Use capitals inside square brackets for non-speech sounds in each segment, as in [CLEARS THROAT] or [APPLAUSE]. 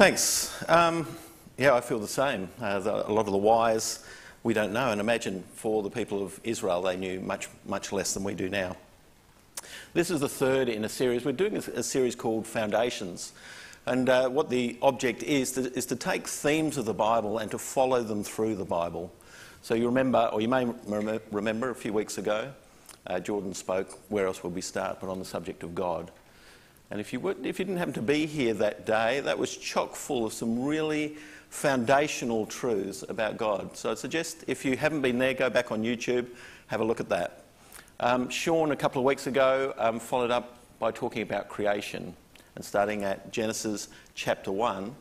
Thanks. Um, yeah, I feel the same. Uh, the, a lot of the whys we don't know, and imagine for the people of Israel, they knew much, much less than we do now. This is the third in a series. We're doing a, a series called Foundations. And uh, what the object is, to, is to take themes of the Bible and to follow them through the Bible. So you remember, or you may remember a few weeks ago, uh, Jordan spoke, Where Else Would We Start, but on the subject of God. And if you, would, if you didn't happen to be here that day, that was chock full of some really foundational truths about God. So I suggest if you haven't been there, go back on YouTube, have a look at that. Um, Sean, a couple of weeks ago, um, followed up by talking about creation and starting at Genesis chapter 1.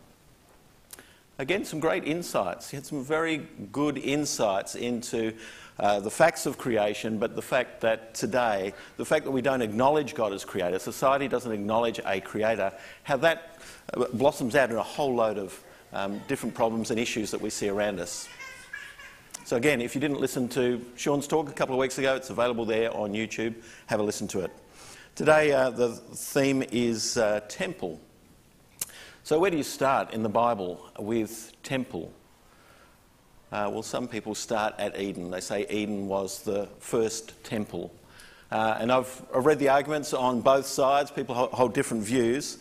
Again, some great insights. He had some very good insights into uh, the facts of creation, but the fact that today, the fact that we don't acknowledge God as creator, society doesn't acknowledge a creator, how that uh, blossoms out in a whole load of um, different problems and issues that we see around us. So, again, if you didn't listen to Sean's talk a couple of weeks ago, it's available there on YouTube. Have a listen to it. Today, uh, the theme is uh, temple. So, where do you start in the Bible with temple? Uh, well, some people start at Eden. They say Eden was the first temple. Uh, and I've, I've, read the arguments on both sides. People hold, hold different views.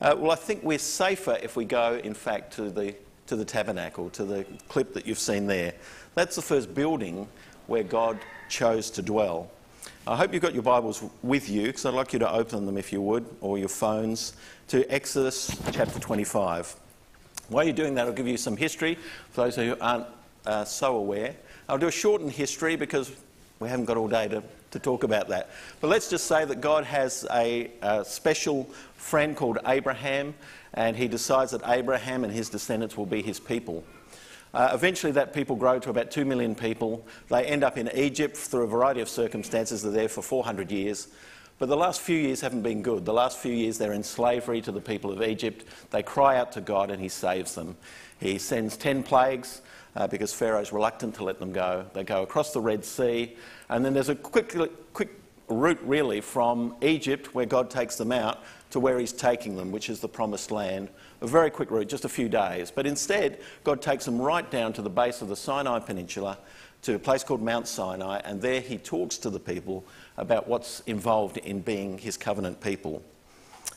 Uh, well, I think we're safer if we go, in fact, to the, to the tabernacle, to the clip that you've seen there. That's the first building where God chose to dwell. I hope you've got your Bibles with you, because I'd like you to open them, if you would, or your phones, to Exodus chapter 25. While you're doing that, I'll give you some history for those who aren't uh, so aware. I'll do a shortened history because we haven't got all day to, to talk about that. But let's just say that God has a, a special friend called Abraham, and he decides that Abraham and his descendants will be his people. Uh, eventually, that people grow to about 2 million people. They end up in Egypt through a variety of circumstances. They're there for 400 years. But the last few years haven't been good. The last few years, they're in slavery to the people of Egypt. They cry out to God, and He saves them. He sends 10 plagues uh, because Pharaoh's reluctant to let them go. They go across the Red Sea, and then there's a quick, quick route really from Egypt, where God takes them out, to where He's taking them, which is the Promised Land. A very quick route, just a few days. But instead, God takes them right down to the base of the Sinai Peninsula, to a place called Mount Sinai, and there He talks to the people about what's involved in being His covenant people.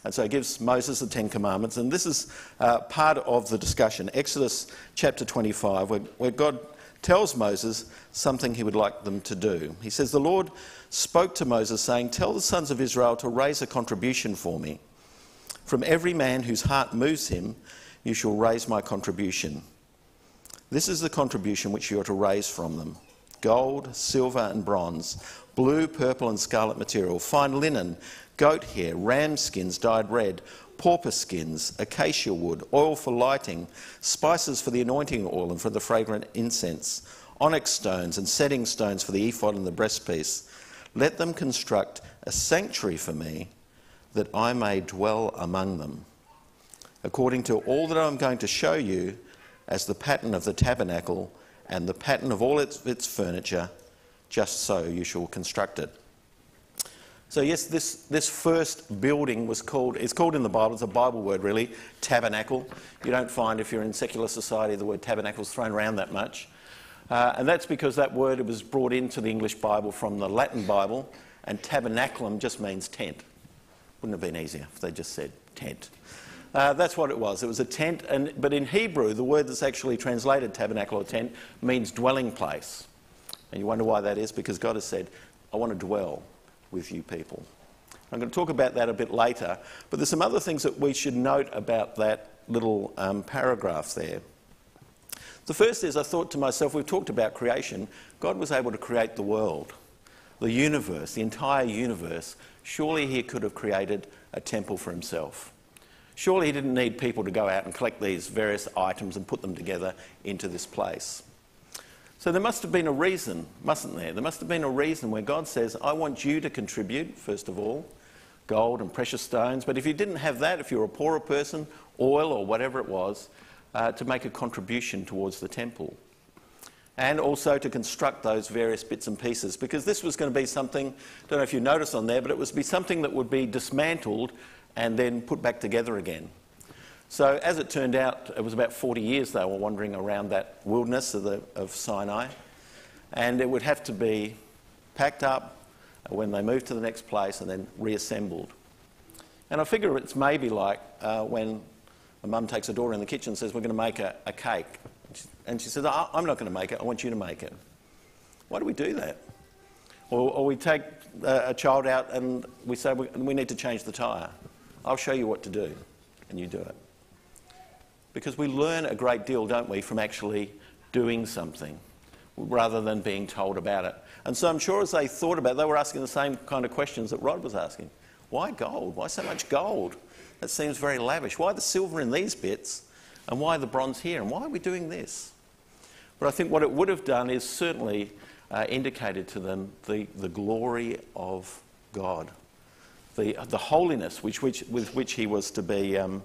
And so he gives Moses the Ten Commandments, and this is uh, part of the discussion. Exodus chapter 25, where, where God tells Moses something he would like them to do. He says, The Lord spoke to Moses, saying, Tell the sons of Israel to raise a contribution for me. From every man whose heart moves him, you shall raise my contribution. This is the contribution which you are to raise from them gold, silver, and bronze, blue, purple, and scarlet material, fine linen goat hair, ram skins dyed red, porpoise skins, acacia wood, oil for lighting, spices for the anointing oil and for the fragrant incense, onyx stones and setting stones for the ephod and the breastpiece. Let them construct a sanctuary for me that I may dwell among them. According to all that I'm going to show you as the pattern of the tabernacle and the pattern of all its, its furniture, just so you shall construct it. So yes, this, this first building was called, it's called in the Bible, it's a Bible word really, tabernacle. You don't find if you're in secular society the word tabernacle is thrown around that much. Uh, and that's because that word was brought into the English Bible from the Latin Bible, and tabernaculum just means tent. Wouldn't have been easier if they just said tent. Uh, that's what it was. It was a tent, and, but in Hebrew, the word that's actually translated tabernacle or tent means dwelling place. And you wonder why that is? Because God has said, I want to dwell with you people. I'm going to talk about that a bit later, but there's some other things that we should note about that little um, paragraph there. The first is I thought to myself, we've talked about creation. God was able to create the world, the universe, the entire universe. Surely He could have created a temple for Himself. Surely He didn't need people to go out and collect these various items and put them together into this place. So there must have been a reason, mustn't there? There must have been a reason where God says, I want you to contribute, first of all, gold and precious stones. But if you didn't have that, if you're a poorer person, oil or whatever it was, uh, to make a contribution towards the temple. And also to construct those various bits and pieces, because this was going to be something, I don't know if you noticed on there, but it was to be something that would be dismantled and then put back together again. So, as it turned out, it was about 40 years they were wandering around that wilderness of, the, of Sinai, and it would have to be packed up when they moved to the next place and then reassembled. And I figure it's maybe like uh, when a mum takes a daughter in the kitchen and says, We're going to make a, a cake. And she says, I'm not going to make it, I want you to make it. Why do we do that? Or, or we take a, a, child out and we say, we, we need to change the tyre. I'll show you what to do, and you do it. Because we learn a great deal, don't we, from actually doing something rather than being told about it. And so I'm sure as they thought about it, they were asking the same kind of questions that Rod was asking. Why gold? Why so much gold? That seems very lavish. Why the silver in these bits and why the bronze here? And why are we doing this? But I think what it would have done is certainly uh, indicated to them the, the glory of God, the, the holiness which, which, with which he was to be um,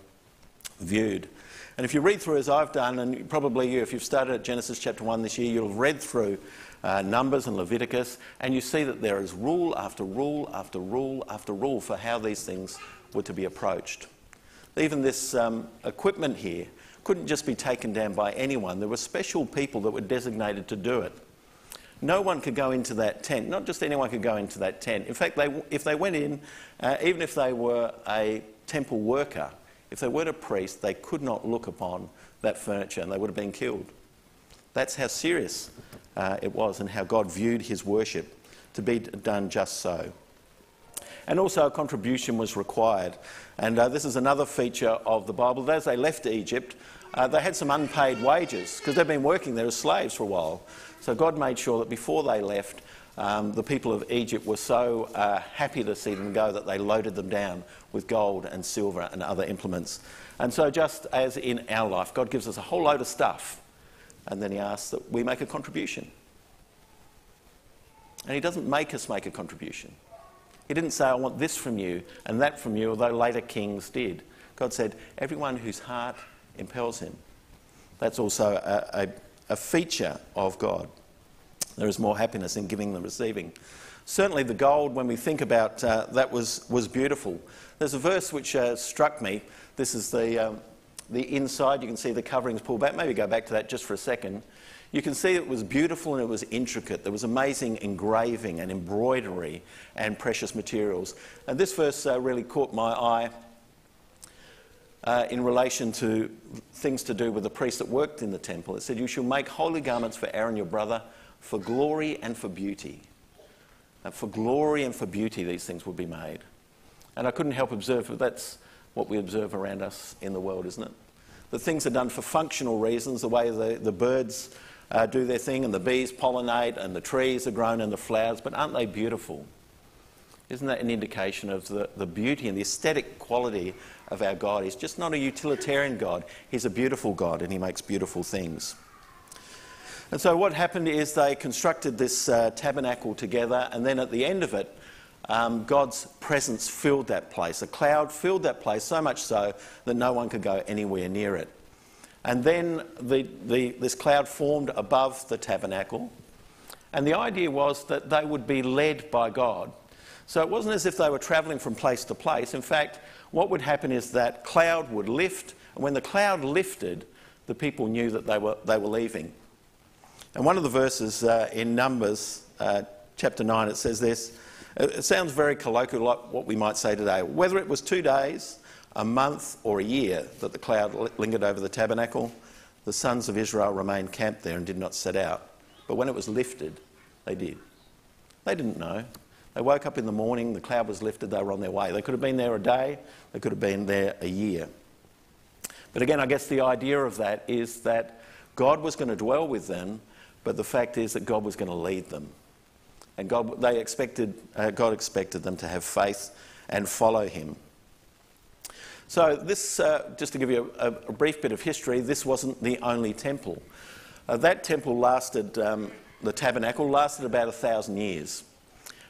viewed. And if you read through as I've done, and probably you, if you've started at Genesis chapter 1 this year, you'll have read through uh, Numbers and Leviticus, and you see that there is rule after rule after rule after rule for how these things were to be approached. Even this um, equipment here couldn't just be taken down by anyone. There were special people that were designated to do it. No one could go into that tent. Not just anyone could go into that tent. In fact, they, if they went in, uh, even if they were a temple worker, if they weren't a priest, they could not look upon that furniture and they would have been killed. That's how serious uh, it was and how God viewed his worship to be done just so. And also, a contribution was required. And uh, this is another feature of the Bible. As they left Egypt, uh, they had some unpaid wages because they'd been working there as slaves for a while. So God made sure that before they left, um, the people of Egypt were so uh, happy to see them go that they loaded them down with gold and silver and other implements. And so, just as in our life, God gives us a whole load of stuff, and then He asks that we make a contribution. And He doesn't make us make a contribution. He didn't say, I want this from you and that from you, although later kings did. God said, everyone whose heart impels him. That's also a, a, a feature of God. There is more happiness in giving than receiving. Certainly, the gold, when we think about uh, that, was, was beautiful. There's a verse which uh, struck me. This is the, um, the inside. You can see the coverings pulled back. Maybe go back to that just for a second. You can see it was beautiful and it was intricate. There was amazing engraving and embroidery and precious materials. And this verse uh, really caught my eye uh, in relation to things to do with the priest that worked in the temple. It said, You shall make holy garments for Aaron your brother for glory and for beauty. For glory and for beauty, these things would be made. And I couldn't help observe, but that's what we observe around us in the world, isn't it? That things are done for functional reasons, the way the, the birds uh, do their thing, and the bees pollinate, and the trees are grown, and the flowers, but aren't they beautiful? Isn't that an indication of the, the beauty and the aesthetic quality of our God? He's just not a utilitarian God, He's a beautiful God, and He makes beautiful things. And so, what happened is they constructed this uh, tabernacle together, and then at the end of it, um, God's presence filled that place. A cloud filled that place so much so that no one could go anywhere near it. And then the, the, this cloud formed above the tabernacle. And the idea was that they would be led by God. So it wasn't as if they were travelling from place to place. In fact, what would happen is that cloud would lift, and when the cloud lifted, the people knew that they were, they were leaving. And one of the verses uh, in Numbers, uh, chapter 9, it says this. It sounds very colloquial, like what we might say today. Whether it was two days a month or a year that the cloud lingered over the tabernacle, the sons of Israel remained camped there and did not set out. But when it was lifted, they did. They didn't know. They woke up in the morning, the cloud was lifted, they were on their way. They could have been there a day, they could have been there a year. But again, I guess the idea of that is that God was going to dwell with them, but the fact is that God was going to lead them. And God, they expected, uh, God expected them to have faith and follow Him. So, this, uh, just to give you a, a, brief bit of history, this wasn't the only temple. Uh, that temple lasted, um, the tabernacle lasted about a thousand years.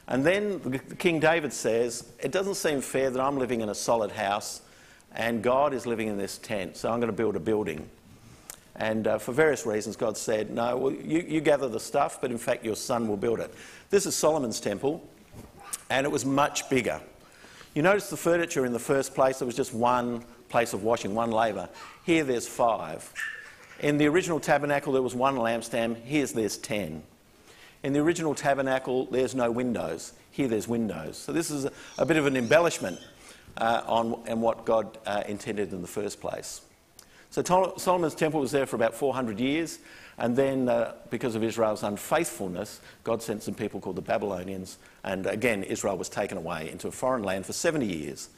And then King David says, It doesn't seem fair that I'm living in a solid house and God is living in this tent, so I'm going to build a building. And uh, for various reasons, God said, No, well, you, you gather the stuff, but in fact, your son will build it. This is Solomon's temple, and it was much bigger. You notice the furniture in the first place, there was just one place of washing, one laver. Here there's five. In the original tabernacle, there was one lampstand. Here's there's ten. In the original tabernacle, there's no windows. Here there's windows. So this is a, a bit of an embellishment uh, on, on what God uh, intended in the first place. So Solomon's temple was there for about 400 years, and then uh, because of Israel's unfaithfulness, God sent some people called the Babylonians, and again, Israel was taken away into a foreign land for 70 years.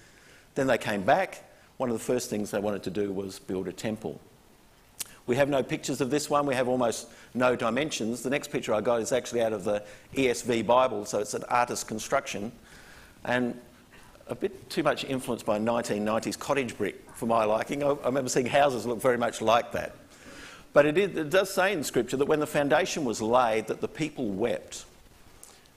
Then they came back. One of the first things they wanted to do was build a temple. We have no pictures of this one. We have almost no dimensions. The next picture I got is actually out of the ESV Bible, so it's an artist's construction. And a bit too much influenced by 1990s cottage brick for my liking. I, I remember seeing houses look very much like that. But it, is, it does say in Scripture that when the foundation was laid, that the people wept.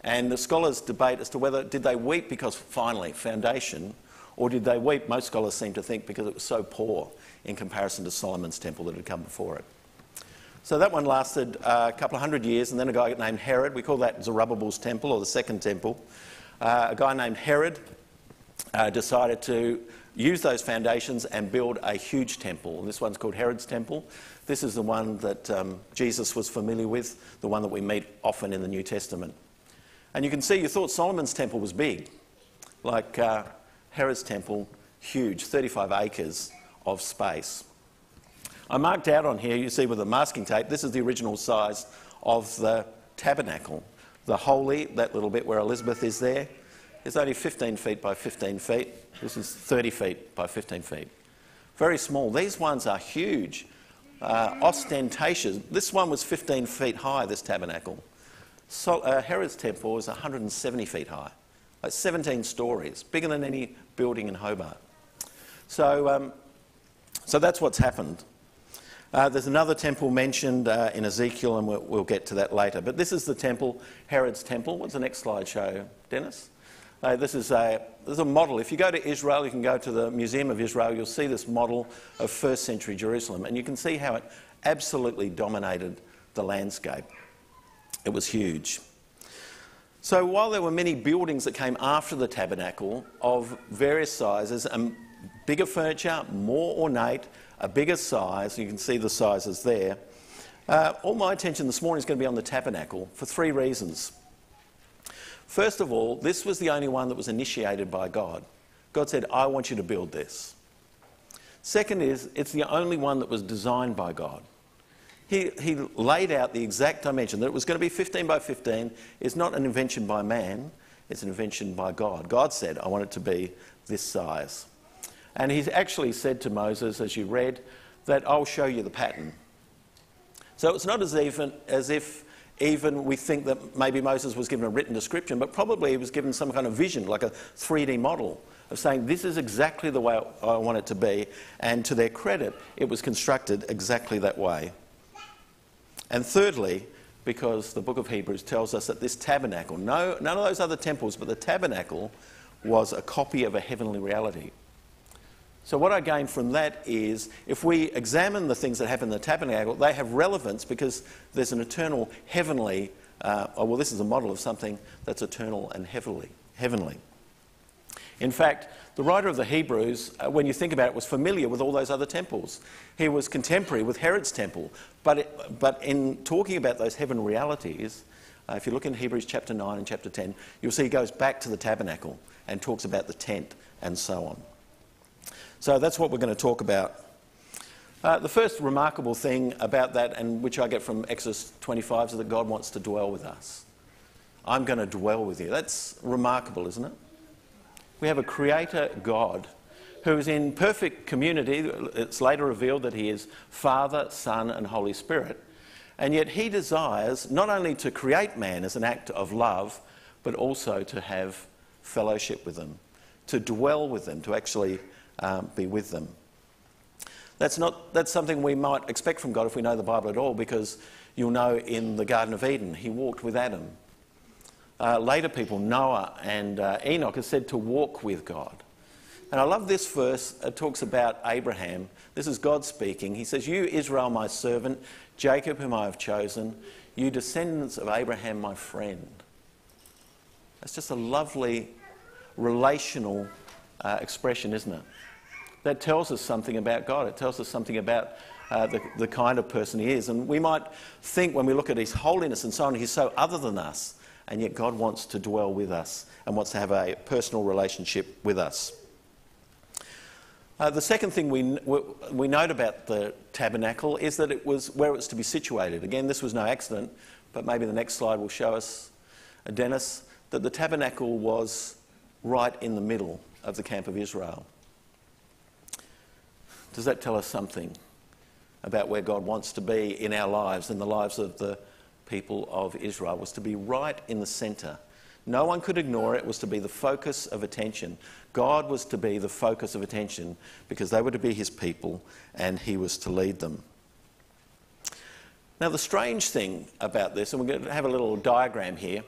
And the scholars debate as to whether did they weep because finally foundation, or did they weep? Most scholars seem to think because it was so poor in comparison to Solomon's temple that had come before it. So that one lasted uh, a couple of hundred years, and then a guy named Herod, we call that Zerubbabel's temple or the second temple. Uh, a guy named Herod uh, decided to use those foundations and build a huge temple. This one's called Herod's Temple. This is the one that um, Jesus was familiar with, the one that we meet often in the New Testament. And you can see you thought Solomon's temple was big, like uh, Herod's temple, huge, 35 acres of space. I marked out on here, you see with the masking tape, this is the original size of the tabernacle. The holy, that little bit where Elizabeth is there, is only 15 feet by 15 feet. This is 30 feet by 15 feet. Very small. These ones are huge, uh, ostentatious. This one was 15 feet high, this tabernacle. So, uh, Herod's temple was 170 feet high, like 17 stories, bigger than any building in Hobart. So, um, so that's what's happened. Uh, there's another temple mentioned uh, in Ezekiel, and we'll, we'll, get to that later. But this is the temple, Herod's temple. What's the next slide show, Dennis? Uh, this, is a, this is a model. If you go to Israel, you can go to the Museum of Israel, you'll see this model of first century Jerusalem, and you can see how it absolutely dominated the landscape. It was huge. So, while there were many buildings that came after the tabernacle of various sizes and bigger furniture, more ornate, a bigger size, you can see the sizes there, uh, all my attention this morning is going to be on the tabernacle for three reasons. First of all, this was the only one that was initiated by God. God said, I want you to build this. Second is, it's the only one that was designed by God. He, he laid out the exact dimension that it was going to be 15 by 15 It's not an invention by man, it's an invention by God. God said, I want it to be this size. And he actually said to Moses, as you read, that I'll show you the pattern. So it's not as, even, as if even we think that maybe Moses was given a written description, but probably he was given some kind of vision, like a 3D model of saying, This is exactly the way I want it to be. And to their credit, it was constructed exactly that way. And thirdly, because the book of Hebrews tells us that this tabernacle, no, none of those other temples, but the tabernacle was a copy of a heavenly reality. So, what I gain from that is if we examine the things that happen in the tabernacle, they have relevance because there's an eternal heavenly, uh, oh, well, this is a model of something that's eternal and heavenly. heavenly. In fact, the writer of the Hebrews, uh, when you think about it, was familiar with all those other temples. He was contemporary with Herod's temple. But, it, but in talking about those heaven realities, uh, if you look in Hebrews chapter 9 and chapter 10, you'll see he goes back to the tabernacle and talks about the tent and so on. So that's what we're going to talk about. Uh, the first remarkable thing about that, and which I get from Exodus 25, is that God wants to dwell with us. I'm going to dwell with you. That's remarkable, isn't it? We have a creator God who is in perfect community. It's later revealed that he is Father, Son, and Holy Spirit. And yet he desires not only to create man as an act of love, but also to have fellowship with them, to dwell with them, to actually um, be with them. That's, not, that's something we might expect from God if we know the Bible at all, because you'll know in the Garden of Eden, he walked with Adam. Uh, later people, Noah and uh, Enoch, are said to walk with God. And I love this verse. It talks about Abraham. This is God speaking. He says, You, Israel, my servant, Jacob, whom I have chosen, you descendants of Abraham, my friend. That's just a lovely relational uh, expression, isn't it? That tells us something about God. It tells us something about uh, the, the kind of person he is. And we might think when we look at his holiness and so on, he's so other than us. And yet God wants to dwell with us and wants to have a personal relationship with us. Uh, the second thing we, we note about the tabernacle is that it was where it was to be situated. Again, this was no accident, but maybe the next slide will show us, uh, Dennis, that the tabernacle was right in the middle of the camp of Israel. Does that tell us something about where God wants to be in our lives and the lives of the people of Israel? Was to be right in the centre. No one could ignore it. It was to be the focus of attention. God was to be the focus of attention because they were to be his people and he was to lead them. Now, the strange thing about this, and we're going to have a little diagram here,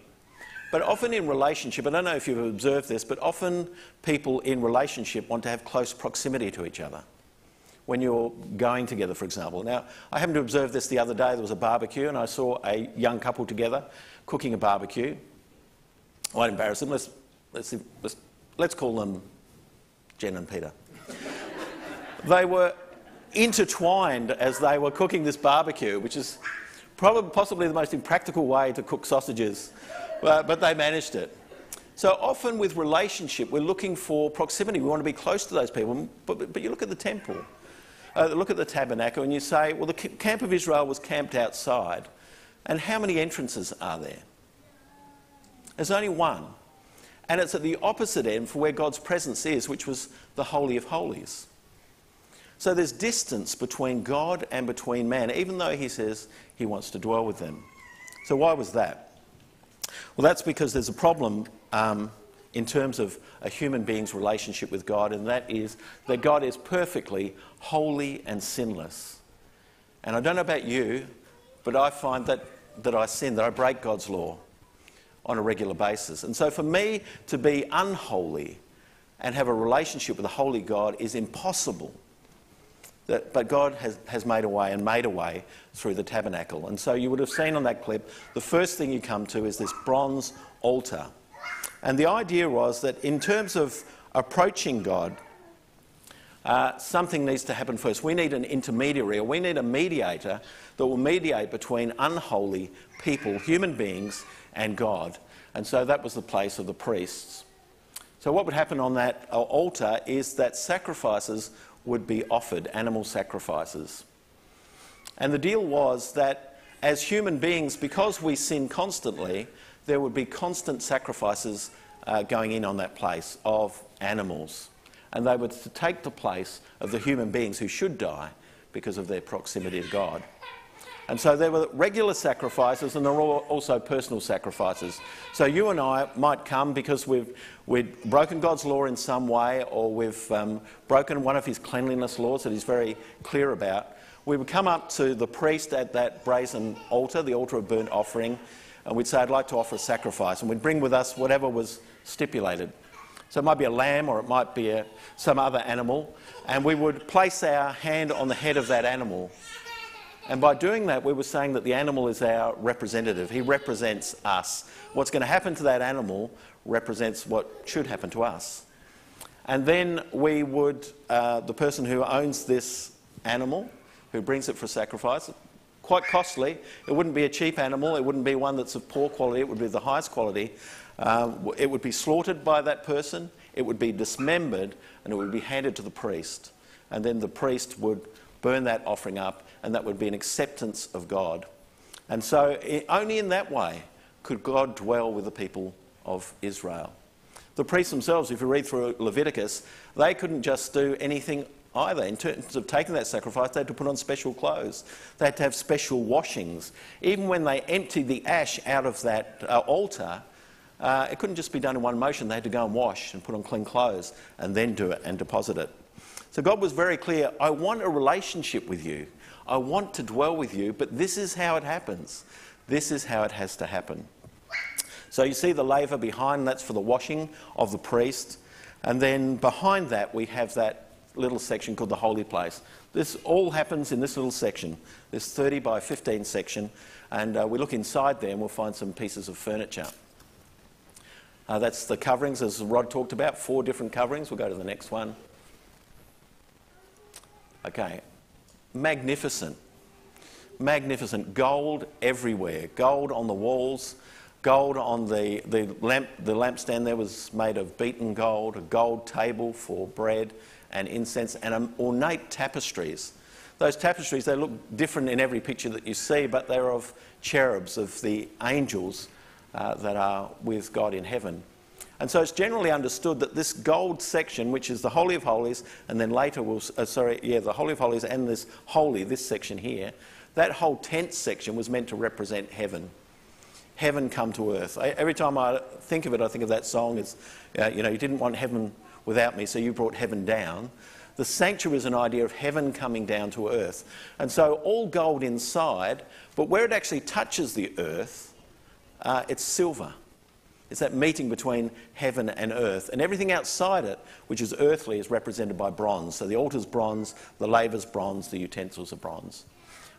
but often in relationship, I don't know if you've observed this, but often people in relationship want to have close proximity to each other when you're going together, for example. Now, I happened to observe this the other day. There was a barbecue, and I saw a young couple together cooking a barbecue. I won't embarrass them. Let's, let's, let's, let's call them Jen and Peter. they were intertwined as they were cooking this barbecue, which is probably possibly the most impractical way to cook sausages, but, but they managed it. So often with relationship, we're looking for proximity. We want to be close to those people. But, but you look at the temple, uh, look at the tabernacle, and you say, well, the camp of Israel was camped outside. And how many entrances are there? There's only one. And it's at the opposite end for where God's presence is, which was the Holy of Holies. So there's distance between God and between man, even though he says he wants to dwell with them. So why was that? Well, that's because there's a problem um, in terms of a human being's relationship with God, and that is that God is perfectly holy and sinless. And I don't know about you, but I find that, that I sin, that I break God's law on a regular basis. And so for me to be unholy and have a relationship with a holy God is impossible. That, but God has, has made a way and made a way through the tabernacle. And so you would have seen on that clip, the first thing you come to is this bronze altar. And the idea was that in terms of approaching God, uh, something needs to happen first. We need an intermediary, or we need a mediator that will mediate between unholy people, human beings, and God. And so that was the place of the priests. So, what would happen on that uh, altar is that sacrifices would be offered, animal sacrifices. And the deal was that as human beings, because we sin constantly, there would be constant sacrifices uh, going in on that place of animals. And they would take the place of the human beings who should die because of their proximity to God. And so there were regular sacrifices and there were also personal sacrifices. So you and I might come because we've, we've broken God's law in some way or we've um, broken one of his cleanliness laws that he's very clear about. We would come up to the priest at that brazen altar, the altar of burnt offering, and we'd say, I'd like to offer a sacrifice. And we'd bring with us whatever was stipulated. So it might be a lamb or it might be a, some other animal. And we would place our hand on the head of that animal and by doing that, we were saying that the animal is our representative. He represents us. What's going to happen to that animal represents what should happen to us. And then we would, uh, the person who owns this animal, who brings it for sacrifice, quite costly. It wouldn't be a cheap animal, it wouldn't be one that's of poor quality, it would be the highest quality. Um, it would be slaughtered by that person, it would be dismembered, and it would be handed to the priest. And then the priest would burn that offering up, and that would be an acceptance of God. And so, only in that way could God dwell with the people of Israel. The priests themselves, if you read through Leviticus, they couldn't just do anything either. In terms of taking that sacrifice, they had to put on special clothes. They had to have special washings. Even when they emptied the ash out of that uh, altar, uh, it couldn't just be done in one motion. They had to go and wash and put on clean clothes and then do it and deposit it. So God was very clear I want a relationship with you. I want to dwell with you, but this is how it happens. This is how it has to happen. So you see the laver behind, that's for the washing of the priest. And then behind that, we have that little section called the holy place. This all happens in this little section, this 30 by 15 section. And uh, we look inside there and we'll find some pieces of furniture. Uh, that's the coverings, as Rod talked about, four different coverings. We'll go to the next one. Okay, magnificent. Magnificent. Gold everywhere. Gold on the walls. Gold on the, the lamp. The lampstand there was made of beaten gold. A gold table for bread and incense, and ornate tapestries. Those tapestries they look different in every picture that you see, but they're of cherubs, of the angels uh, that are with God in heaven. And so it's generally understood that this gold section, which is the Holy of Holies, and then later we'll, uh, sorry, yeah, the Holy of Holies and this Holy, this section here, that whole tent section was meant to represent heaven. Heaven come to earth. I, every time I think of it, I think of that song. It's, uh, you know, you didn't want heaven without me, so you brought heaven down. The sanctuary is an idea of heaven coming down to earth. And so all gold inside, but where it actually touches the earth, uh, it's silver. It's that meeting between heaven and earth. And everything outside it, which is earthly, is represented by bronze. So the altar's bronze, the laver's bronze, the utensils are bronze.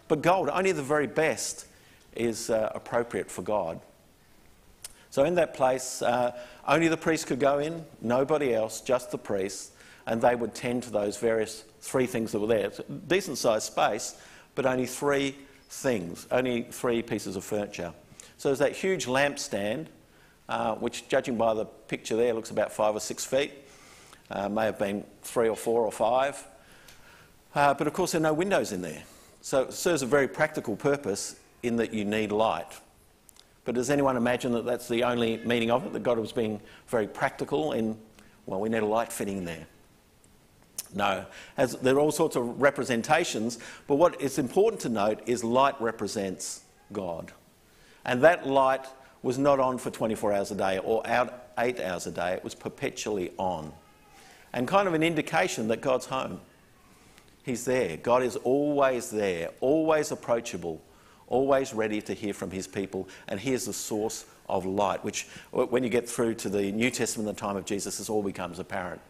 But gold, only the very best, is uh, appropriate for God. So in that place, uh, only the priest could go in, nobody else, just the priest, and they would tend to those various three things that were there. Decent sized space, but only three things, only three pieces of furniture. So there's that huge lampstand uh, which, judging by the picture there, looks about five or six feet. Uh, may have been three or four or five. Uh, but of course, there are no windows in there. So it serves a very practical purpose in that you need light. But does anyone imagine that that's the only meaning of it? That God was being very practical in, well, we need a light fitting there. No. As, there are all sorts of representations, but what is important to note is light represents God. And that light was not on for 24 hours a day or out eight hours a day, it was perpetually on. And kind of an indication that God's home. He's there. God is always there, always approachable, always ready to hear from his people. And he is the source of light, which, when you get through to the New Testament, the time of Jesus, this all becomes apparent.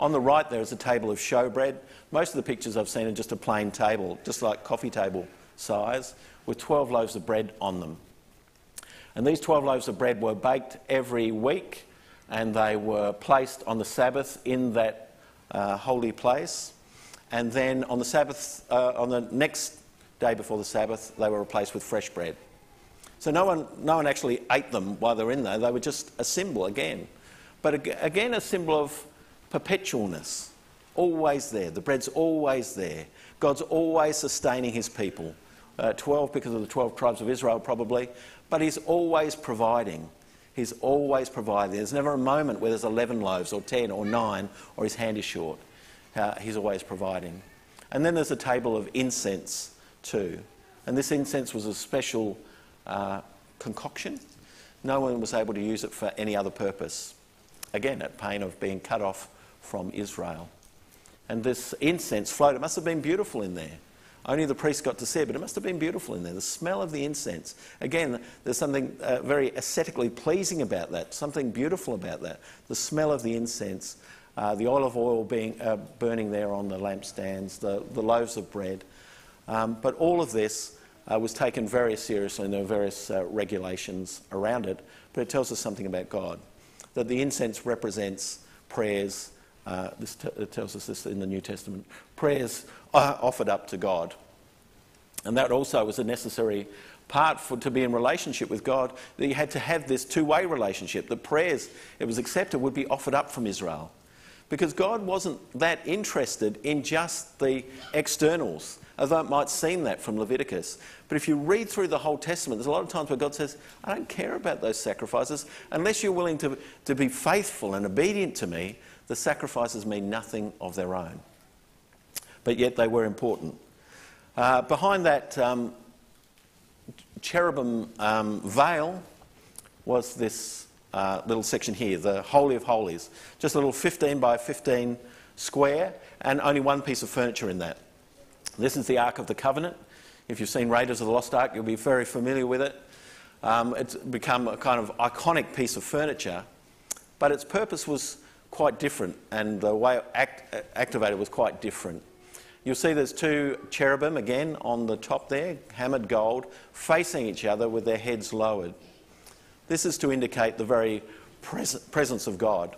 On the right, there is a table of showbread. Most of the pictures I've seen are just a plain table, just like coffee table size, with 12 loaves of bread on them. And these 12 loaves of bread were baked every week and they were placed on the Sabbath in that uh, holy place. And then on the Sabbath, uh, on the next day before the Sabbath, they were replaced with fresh bread. So no one, no one actually ate them while they were in there. They were just a symbol again. But again, a symbol of perpetualness. Always there. The bread's always there. God's always sustaining his people. Uh, 12 because of the 12 tribes of Israel, probably, but He's always providing. He's always providing. There's never a moment where there's 11 loaves or 10 or 9 or His hand is short. Uh, he's always providing. And then there's a table of incense too. And this incense was a special uh, concoction. No one was able to use it for any other purpose. Again, at pain of being cut off from Israel. And this incense flowed. it must have been beautiful in there. Only the priest got to see it, but it must have been beautiful in there. The smell of the incense. Again, there's something uh, very aesthetically pleasing about that, something beautiful about that. The smell of the incense, uh, the olive oil being, uh, burning there on the lampstands, the, the loaves of bread. Um, but all of this uh, was taken very seriously, and there were various uh, regulations around it. But it tells us something about God that the incense represents prayers. Uh, this tells us this in the New Testament prayers offered up to God. And that also was a necessary part for to be in relationship with God, that you had to have this two-way relationship. The prayers, it was accepted, would be offered up from Israel. Because God wasn't that interested in just the externals, although it might seem that from Leviticus. But if you read through the whole Testament, there's a lot of times where God says, I don't care about those sacrifices. Unless you're willing to, to be faithful and obedient to me, the sacrifices mean nothing of their own but yet they were important. Uh, behind that um, cherubim um, veil was this uh, little section here, the Holy of Holies. Just a little 15 by 15 square, and only one piece of furniture in that. This is the Ark of the Covenant. If you've seen Raiders of the Lost Ark, you'll be very familiar with it. Um, it's become a kind of iconic piece of furniture, but its purpose was quite different, and the way it act, activated was quite different. You'll see there's two cherubim again on the top there, hammered gold, facing each other with their heads lowered. This is to indicate the very pres- presence of God.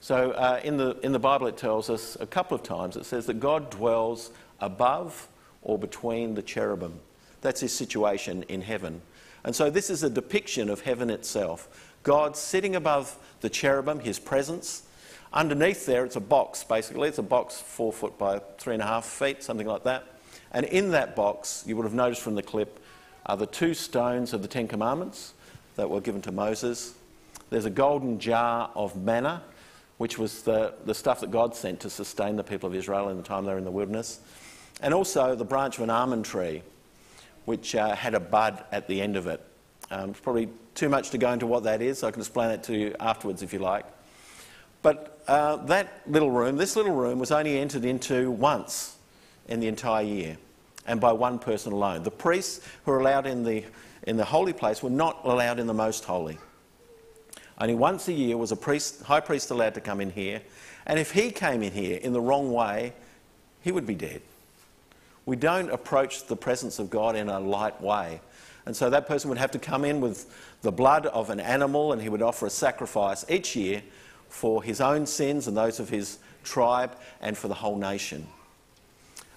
So uh, in, the, in the Bible, it tells us a couple of times it says that God dwells above or between the cherubim. That's his situation in heaven. And so this is a depiction of heaven itself. God sitting above the cherubim, his presence. Underneath there, it's a box, basically. It's a box four foot by three and a half feet, something like that. And in that box, you would have noticed from the clip, are the two stones of the Ten Commandments that were given to Moses. There's a golden jar of manna, which was the, the stuff that God sent to sustain the people of Israel in the time they were in the wilderness. And also the branch of an almond tree, which uh, had a bud at the end of it. Um, it's probably too much to go into what that is. I can explain it to you afterwards if you like. But uh, that little room, this little room, was only entered into once in the entire year and by one person alone. The priests who were allowed in the, in the holy place were not allowed in the most holy. Only once a year was a priest, high priest allowed to come in here, and if he came in here in the wrong way, he would be dead. We don't approach the presence of God in a light way. And so that person would have to come in with the blood of an animal and he would offer a sacrifice each year for his own sins and those of his tribe and for the whole nation.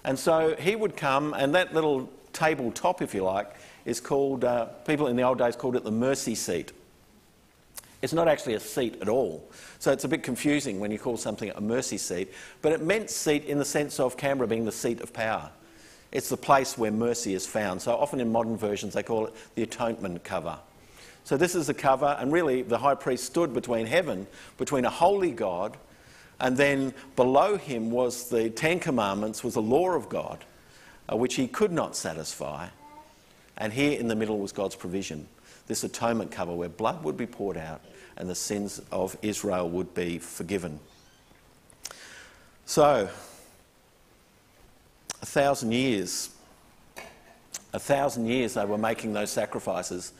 And so he would come, and that little tabletop, if you like, is called, uh, people in the old days called it the mercy seat. It's not actually a seat at all. So it's a bit confusing when you call something a mercy seat. But it meant seat in the sense of Canberra being the seat of power. It's the place where mercy is found. So often in modern versions they call it the atonement cover. So this is the cover, and really the high priest stood between heaven, between a holy God, and then below him was the Ten Commandments, was the law of God, uh, which he could not satisfy. And here in the middle was God's provision, this atonement cover where blood would be poured out and the sins of Israel would be forgiven. So, a thousand years, a thousand years they were making those sacrifices.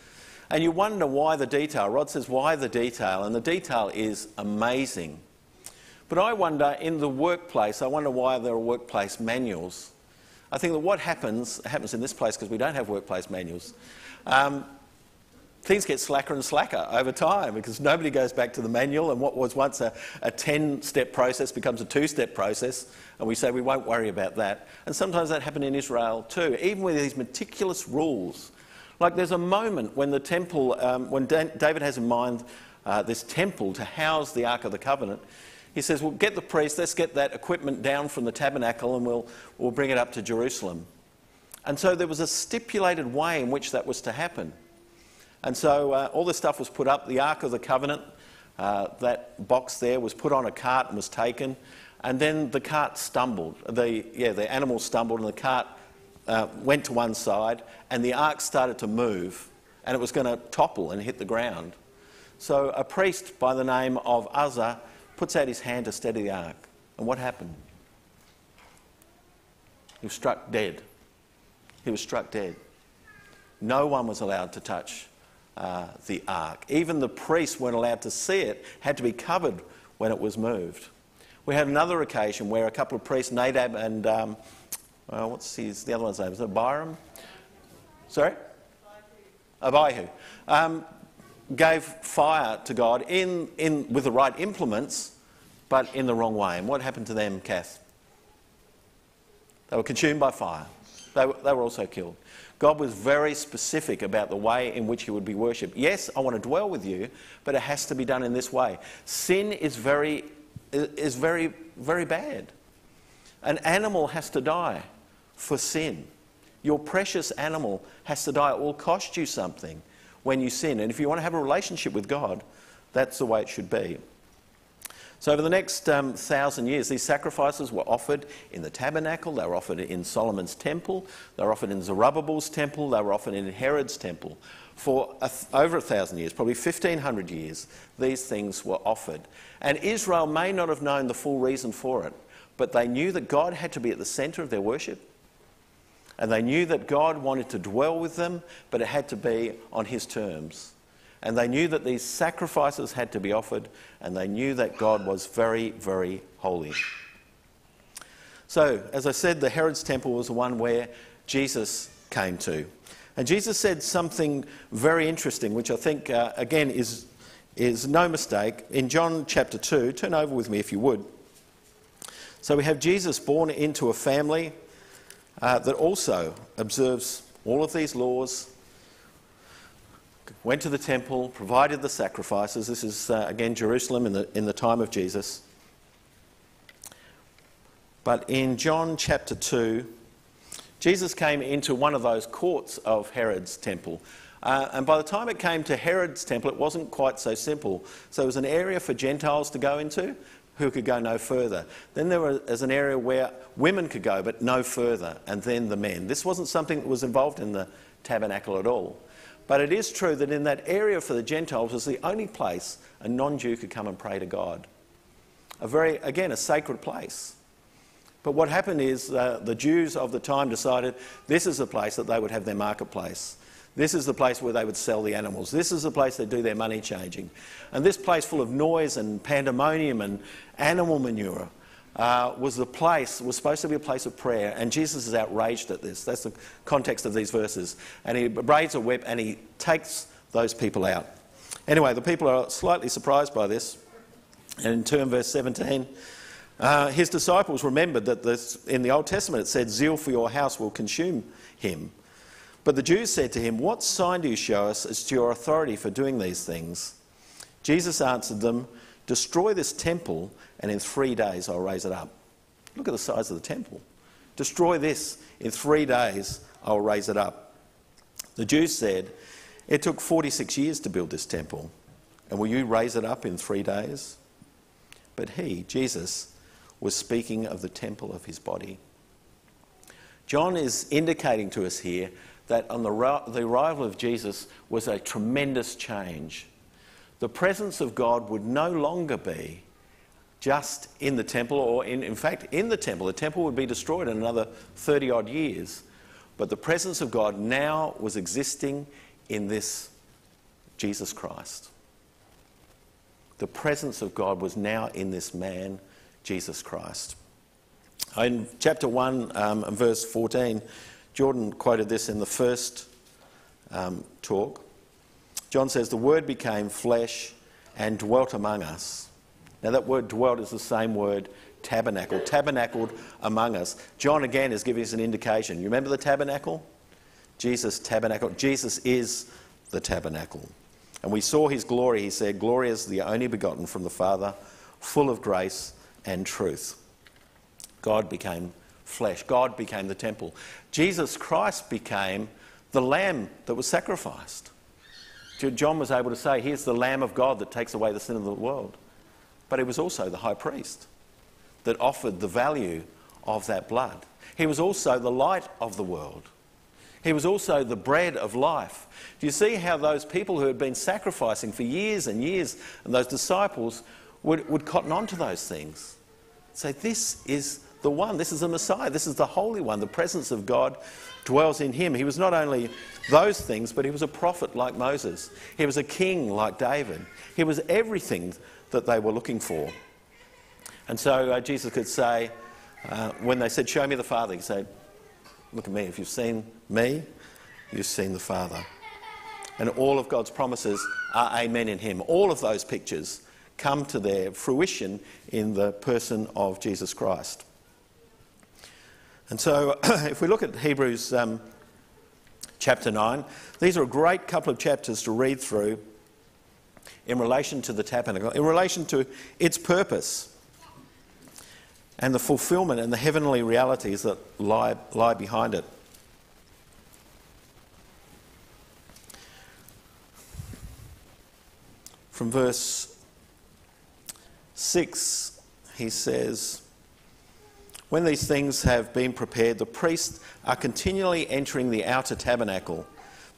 And you wonder why the detail. Rod says, why the detail? And the detail is amazing. But I wonder in the workplace, I wonder why there are workplace manuals. I think that what happens, happens in this place because we don't have workplace manuals. Um, things get slacker and slacker over time because nobody goes back to the manual and what was once a, a 10 step process becomes a two step process and we say we won't worry about that. And sometimes that happened in Israel too, even with these meticulous rules. Like there's a moment when the temple, um, when David has in mind uh, this temple to house the Ark of the Covenant, he says, Well, get the priest, let's get that equipment down from the tabernacle and we'll, we'll bring it up to Jerusalem. And so there was a stipulated way in which that was to happen. And so uh, all this stuff was put up. The Ark of the Covenant, uh, that box there, was put on a cart and was taken. And then the cart stumbled. The, yeah, the animal stumbled and the cart uh, went to one side and the ark started to move and it was going to topple and hit the ground. So a priest by the name of Uzzah puts out his hand to steady the ark. And what happened? He was struck dead. He was struck dead. No one was allowed to touch uh, the ark. Even the priests weren't allowed to see it, had to be covered when it was moved. We had another occasion where a couple of priests, Nadab and, um, well, what's his, the other one's name? Is it Abiram? Sorry? Abihu. Um, gave fire to God in, in, with the right implements, but in the wrong way. And what happened to them, Kath? They were consumed by fire. They, they were also killed. God was very specific about the way in which he would be worshipped. Yes, I want to dwell with you, but it has to be done in this way. Sin is very, is very, very bad. An animal has to die for sin. Your precious animal has to die. It will cost you something when you sin. And if you want to have a relationship with God, that's the way it should be. So, over the next um, thousand years, these sacrifices were offered in the tabernacle, they were offered in Solomon's temple, they were offered in Zerubbabel's temple, they were offered in Herod's temple. For a th- over a thousand years, probably 1500 years, these things were offered. And Israel may not have known the full reason for it, but they knew that God had to be at the centre of their worship. And they knew that God wanted to dwell with them, but it had to be on His terms. And they knew that these sacrifices had to be offered, and they knew that God was very, very holy. So, as I said, the Herod's temple was the one where Jesus came to. And Jesus said something very interesting, which I think, uh, again, is, is no mistake. In John chapter 2, turn over with me if you would. So we have Jesus born into a family uh, that also observes all of these laws, went to the temple, provided the sacrifices. This is, uh, again, Jerusalem in the, in the time of Jesus. But in John chapter 2, Jesus came into one of those courts of Herod's temple. Uh, and by the time it came to Herod's temple, it wasn't quite so simple. So it was an area for Gentiles to go into who could go no further. Then there was an area where women could go, but no further, and then the men. This wasn't something that was involved in the tabernacle at all. But it is true that in that area for the Gentiles was the only place a non Jew could come and pray to God. A very, again, a sacred place. But what happened is uh, the Jews of the time decided this is the place that they would have their marketplace. This is the place where they would sell the animals. This is the place they do their money changing. And this place full of noise and pandemonium and animal manure uh, was the place, was supposed to be a place of prayer. And Jesus is outraged at this. That's the context of these verses. And he braids a whip and he takes those people out. Anyway, the people are slightly surprised by this. And in turn, verse 17, uh, his disciples remembered that this, in the Old Testament it said, Zeal for your house will consume him. But the Jews said to him, What sign do you show us as to your authority for doing these things? Jesus answered them, Destroy this temple, and in three days I'll raise it up. Look at the size of the temple. Destroy this, in three days I'll raise it up. The Jews said, It took 46 years to build this temple, and will you raise it up in three days? But he, Jesus, was speaking of the temple of his body. John is indicating to us here that on the, the arrival of Jesus was a tremendous change. The presence of God would no longer be just in the temple, or in, in fact, in the temple. The temple would be destroyed in another 30 odd years. But the presence of God now was existing in this Jesus Christ. The presence of God was now in this man, Jesus Christ. In chapter 1 um, verse 14, Jordan quoted this in the first um, talk. John says, The Word became flesh and dwelt among us. Now, that word dwelt is the same word tabernacle, tabernacled among us. John again is giving us an indication. You remember the tabernacle? Jesus tabernacle. Jesus is the tabernacle. And we saw his glory, he said, Glory is the only begotten from the Father, full of grace and truth. God became flesh. God became the temple. Jesus Christ became the lamb that was sacrificed. John was able to say, Here's the Lamb of God that takes away the sin of the world. But he was also the high priest that offered the value of that blood. He was also the light of the world. He was also the bread of life. Do you see how those people who had been sacrificing for years and years, and those disciples, would, would cotton on to those things? Say, This is the one. This is the Messiah. This is the Holy One. The presence of God dwells in him. He was not only those things, but he was a prophet like Moses. He was a king like David. He was everything that they were looking for. And so uh, Jesus could say, uh, when they said, Show me the Father, he said, Look at me. If you've seen me, you've seen the Father. And all of God's promises are amen in him. All of those pictures come to their fruition in the person of Jesus Christ. And so, [CLEARS THROAT] if we look at Hebrews um, chapter 9, these are a great couple of chapters to read through in relation to the tabernacle, in relation to its purpose and the fulfillment and the heavenly realities that lie, lie behind it. From verse 6, he says, when these things have been prepared, the priests are continually entering the outer tabernacle,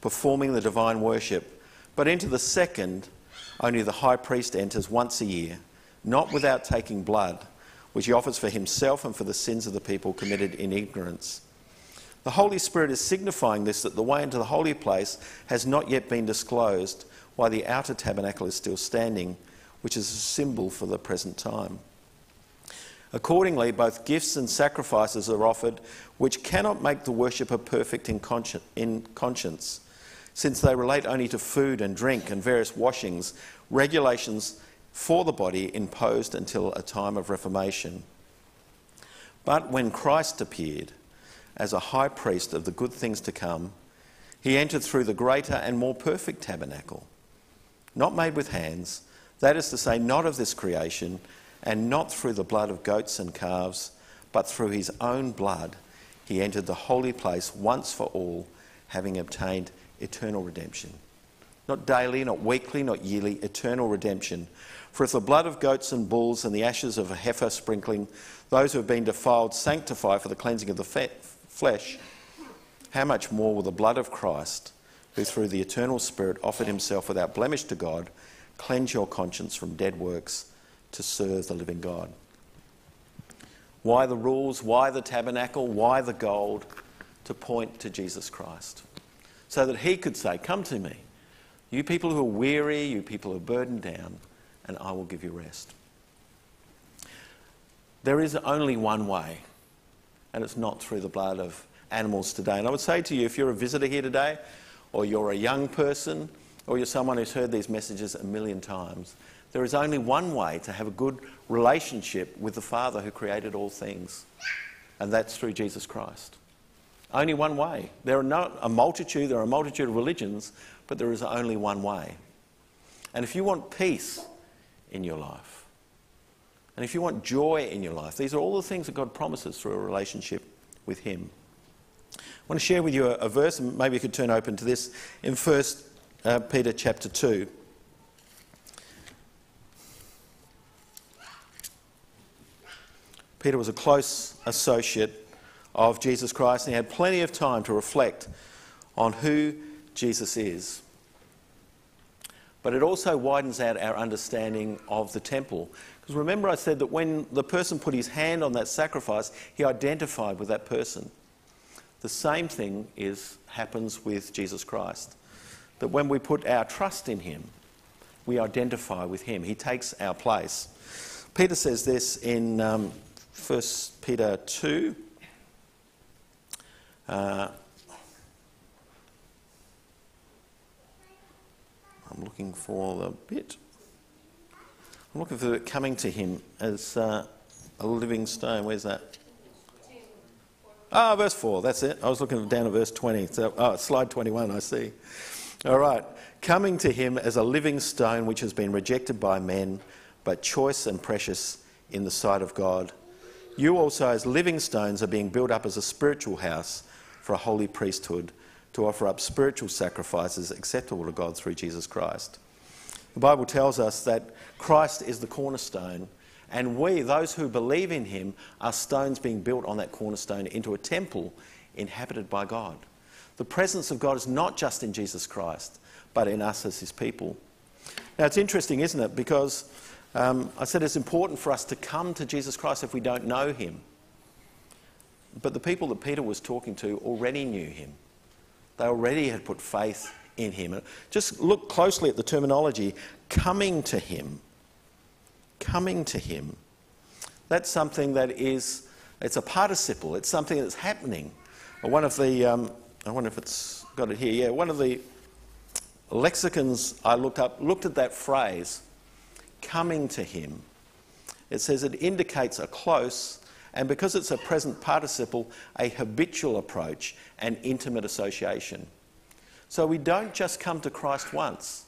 performing the divine worship. But into the second, only the high priest enters once a year, not without taking blood, which he offers for himself and for the sins of the people committed in ignorance. The Holy Spirit is signifying this that the way into the holy place has not yet been disclosed, while the outer tabernacle is still standing, which is a symbol for the present time. Accordingly, both gifts and sacrifices are offered, which cannot make the worshipper perfect in, conscience, since they relate only to food and drink and various washings, regulations for the body imposed until a time of reformation. But when Christ appeared as a high priest of the good things to come, he entered through the greater and more perfect tabernacle, not made with hands, that is to say, not of this creation, and not through the blood of goats and calves, but through his own blood he entered the holy place once for all, having obtained eternal redemption. Not daily, not weekly, not yearly, eternal redemption. For if the blood of goats and bulls and the ashes of a heifer sprinkling those who have been defiled sanctify for the cleansing of the flesh, how much more will the blood of Christ, who through the eternal Spirit offered himself without blemish to God, cleanse your conscience from dead works to serve the living God? Why the rules? Why the tabernacle? Why the gold? To point to Jesus Christ so that he could say, Come to me, you people who are weary, you people who are burdened down, and I will give you rest. There is only one way, and it's not through the blood of animals today. And I would say to you, if you're a visitor here today, or you're a young person, or you're someone who's heard these messages a million times, there is only one way to have a good relationship with the Father who created all things, and that's through Jesus Christ. Only one way. There are not a multitude, there are a multitude of religions, but there is only one way. And if you want peace in your life, and if you want joy in your life, these are all the things that God promises through a relationship with Him. I want to share with you a, a verse, and maybe you could turn open to this in 1 uh, Peter chapter 2. Peter was a close associate of Jesus Christ, and he had plenty of time to reflect on who Jesus is. But it also widens out our understanding of the temple. Because remember, I said that when the person put his hand on that sacrifice, he identified with that person. The same thing is, happens with Jesus Christ. That when we put our trust in him, we identify with him. He takes our place. Peter says this in um, 1 Peter 2 uh, I'm looking for the bit. I'm looking for it coming to him as uh, a living stone. Where's that? Ah, oh, verse 4, that's it. I was looking down at verse 20. So, oh, slide 21, I see. All right. Coming to him as a living stone which has been rejected by men, but choice and precious in the sight of God. You also, as living stones, are being built up as a spiritual house for a holy priesthood to offer up spiritual sacrifices acceptable to God through Jesus Christ. The Bible tells us that Christ is the cornerstone, and we, those who believe in him, are stones being built on that cornerstone into a temple inhabited by God. The presence of God is not just in Jesus Christ, but in us as his people. Now, it's interesting, isn't it? Because um, I said it's important for us to come to Jesus Christ if we don't know him. But the people that Peter was talking to already knew him. They already had put faith in him. Just look closely at the terminology coming to him. Coming to him. That's something that is, it's a participle, it's something that's happening. One of the, um, I wonder if it's got it here, yeah, one of the lexicons I looked up looked at that phrase, coming to him. It says it indicates a close and because it's a present participle, a habitual approach and intimate association. So we don't just come to Christ once,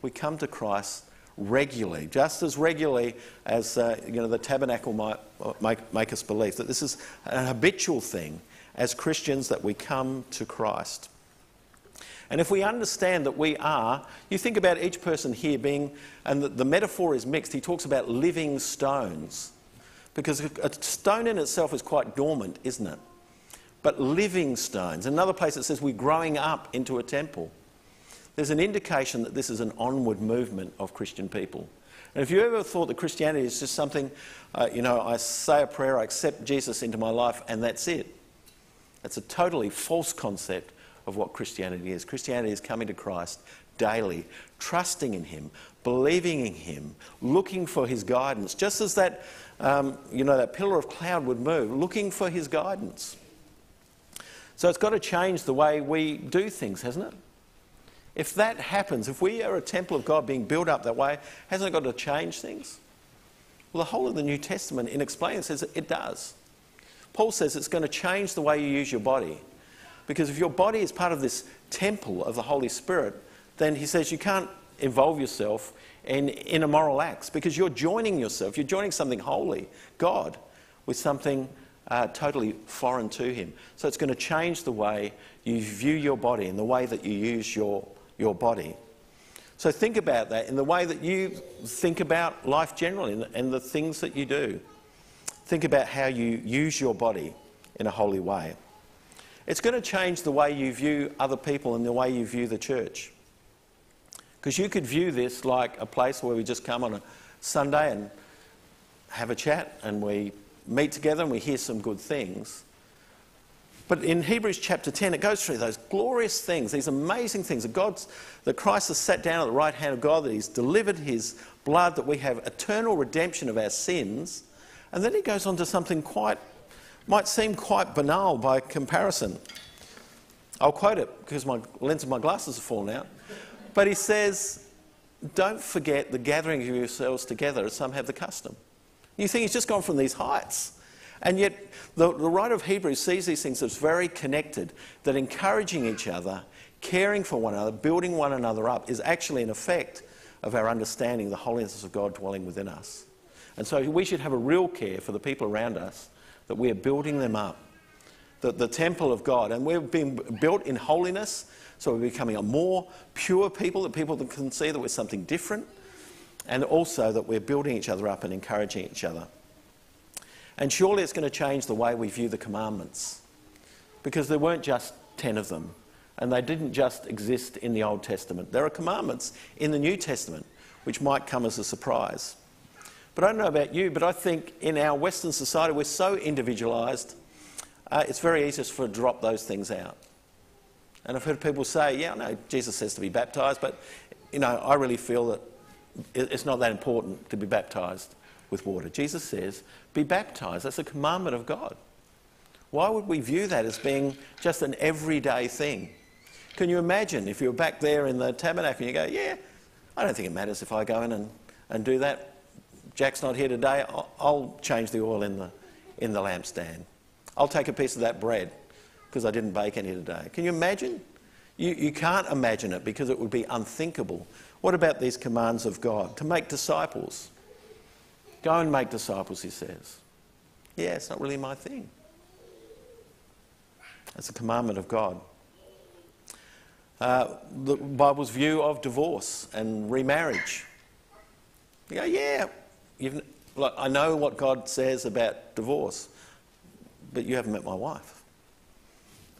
we come to Christ regularly, just as regularly as uh, you know, the tabernacle might make, make us believe that this is an habitual thing as Christians that we come to Christ. And if we understand that we are, you think about each person here being, and the, the metaphor is mixed, he talks about living stones. Because a stone in itself is quite dormant, isn't it? But living stones. Another place it says we're growing up into a temple. There's an indication that this is an onward movement of Christian people. And if you ever thought that Christianity is just something, uh, you know, I say a prayer, I accept Jesus into my life, and that's it. That's a totally false concept of what Christianity is. Christianity is coming to Christ daily, trusting in Him, believing in Him, looking for His guidance, just as that um, you know, that pillar of cloud would move, looking for his guidance. So it's got to change the way we do things, hasn't it? If that happens, if we are a temple of God being built up that way, hasn't it got to change things? Well, the whole of the New Testament, in explaining, says it does. Paul says it's going to change the way you use your body. Because if your body is part of this temple of the Holy Spirit, then he says you can't involve yourself in, in immoral acts because you're joining yourself, you're joining something holy, God, with something uh, totally foreign to him. So it's going to change the way you view your body and the way that you use your, your body. So think about that in the way that you think about life generally and, and the things that you do. Think about how you use your body in a holy way. It's going to change the way you view other people and the way you view the church. Because you could view this like a place where we just come on a Sunday and have a chat and we meet together and we hear some good things. But in Hebrews chapter 10, it goes through those glorious things, these amazing things that God's, that Christ has sat down at the right hand of God, that He's delivered His blood, that we have eternal redemption of our sins. And then He goes on to something quite, might seem quite banal by comparison. I'll quote it because my lens of my glasses have fallen out. But He says, Don't forget the gathering of yourselves together as some have the custom. You think He's just gone from these heights. And yet, the, the writer of Hebrews sees these things as very connected, that encouraging each other, caring for one another, building one another up is actually an effect of our understanding the holiness of God dwelling within us. And so we should have a real care for the people around us, that we are building them up. That the temple of God, and we're being built in holiness, so we're becoming a more pure people, that people can see that we're something different, and also that we're building each other up and encouraging each other. And surely it's going to change the way we view the commandments. Because there weren't just 10 of them, and they didn't just exist in the Old Testament. There are commandments in the New Testament which might come as a surprise. But I don't know about you, but I think in our Western society we're so individualised, uh, it's very easy for us to drop those things out. And I've heard people say, yeah, no, Jesus says to be baptised, but you know, I really feel that it's not that important to be baptised with water. Jesus says, be baptized. That's a commandment of God. Why would we view that as being just an everyday thing? Can you imagine if you were back there in the tabernacle and you go, yeah, I don't think it matters if I go in and, and do that. Jack's not here today. I'll, I'll change the oil in the, in the lampstand. I'll take a piece of that bread because I didn't bake any today. Can you imagine? You, you can't imagine it because it would be unthinkable. What about these commands of God? To make disciples. Go and make disciples, he says. Yeah, it's not really my thing. That's a commandment of God. Uh, the Bible's view of divorce and remarriage. You go, yeah, like, I know what God says about divorce, but you haven't met my wife.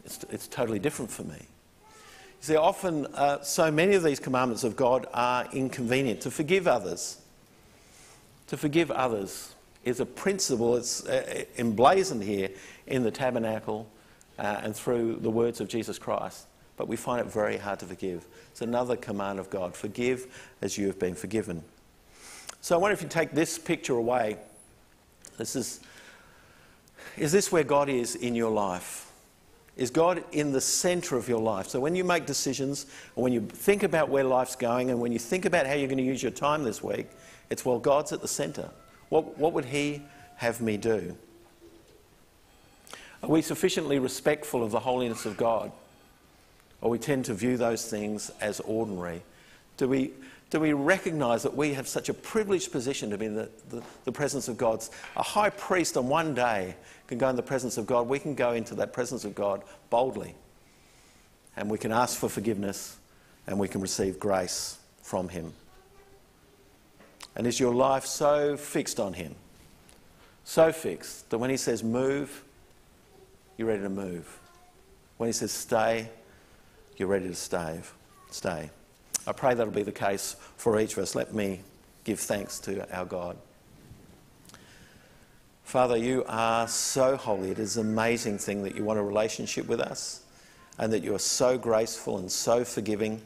It's, it's totally different for me. You see, often uh, so many of these commandments of God are inconvenient. To forgive others, to forgive others is a principle that's uh, emblazoned here in the tabernacle uh, and through the words of Jesus Christ. But we find it very hard to forgive. It's another command of God forgive as you have been forgiven. So I wonder if you take this picture away. This is, is this where God is in your life? Is God in the centre of your life? So when you make decisions, or when you think about where life's going, and when you think about how you're going to use your time this week, it's, well, God's at the centre. What, what would He have me do? Are we sufficiently respectful of the holiness of God? Or we tend to view those things as ordinary? Do we, do we recognise that we have such a privileged position to be in the, the, the presence of God? A high priest on one day can go in the presence of God. We can go into that presence of God boldly. And we can ask for forgiveness and we can receive grace from Him. And is your life so fixed on Him? So fixed that when He says move, you're ready to move. When He says stay, you're ready to stay. stay. I pray that'll be the case for each of us. Let me give thanks to our God. Father, you are so holy. It is an amazing thing that you want a relationship with us and that you are so graceful and so forgiving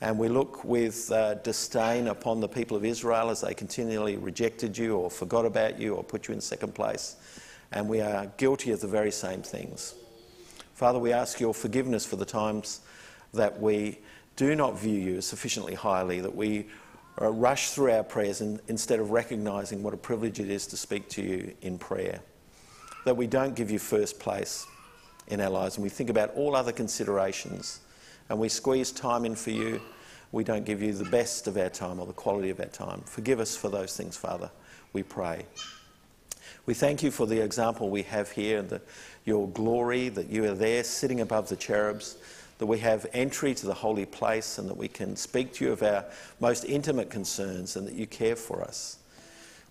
and we look with uh, disdain upon the people of Israel as they continually rejected you or forgot about you or put you in second place. And we are guilty of the very same things. Father, we ask your forgiveness for the times that we do not view you sufficiently highly, that we uh, rush through our prayers in, instead of recognizing what a privilege it is to speak to you in prayer, that we don't give you first place in our lives and we think about all other considerations and we squeeze time in for you. We don't give you the best of our time or the quality of our time. Forgive us for those things, Father, we pray. We thank you for the example we have here, and the, your glory, that you are there sitting above the cherubs, that we have entry to the holy place, and that we can speak to you of our most intimate concerns, and that you care for us.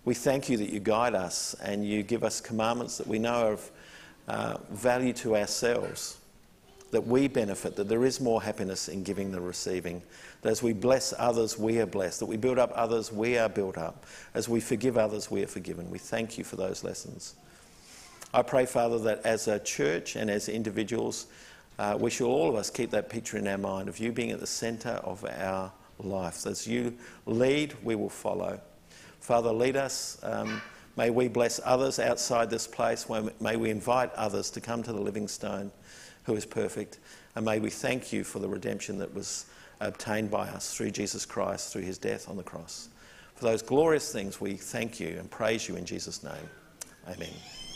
We thank you that you guide us and you give us commandments that we know are of uh, value to ourselves that we benefit, that there is more happiness in giving than receiving. That as we bless others, we are blessed. That we build up others, we are built up. As we forgive others, we are forgiven. We thank you for those lessons. I pray, Father, that as a church and as individuals, uh, we shall all of us keep that picture in our mind of you being at the centre of our life. As you lead, we will follow. Father, lead us. Um, may we bless others outside this place. May we invite others to come to the living stone who is perfect. And may we thank you for the redemption that was obtained by us through Jesus Christ, through his death on the cross. For those glorious things, we thank you and praise you in Jesus' name. Amen.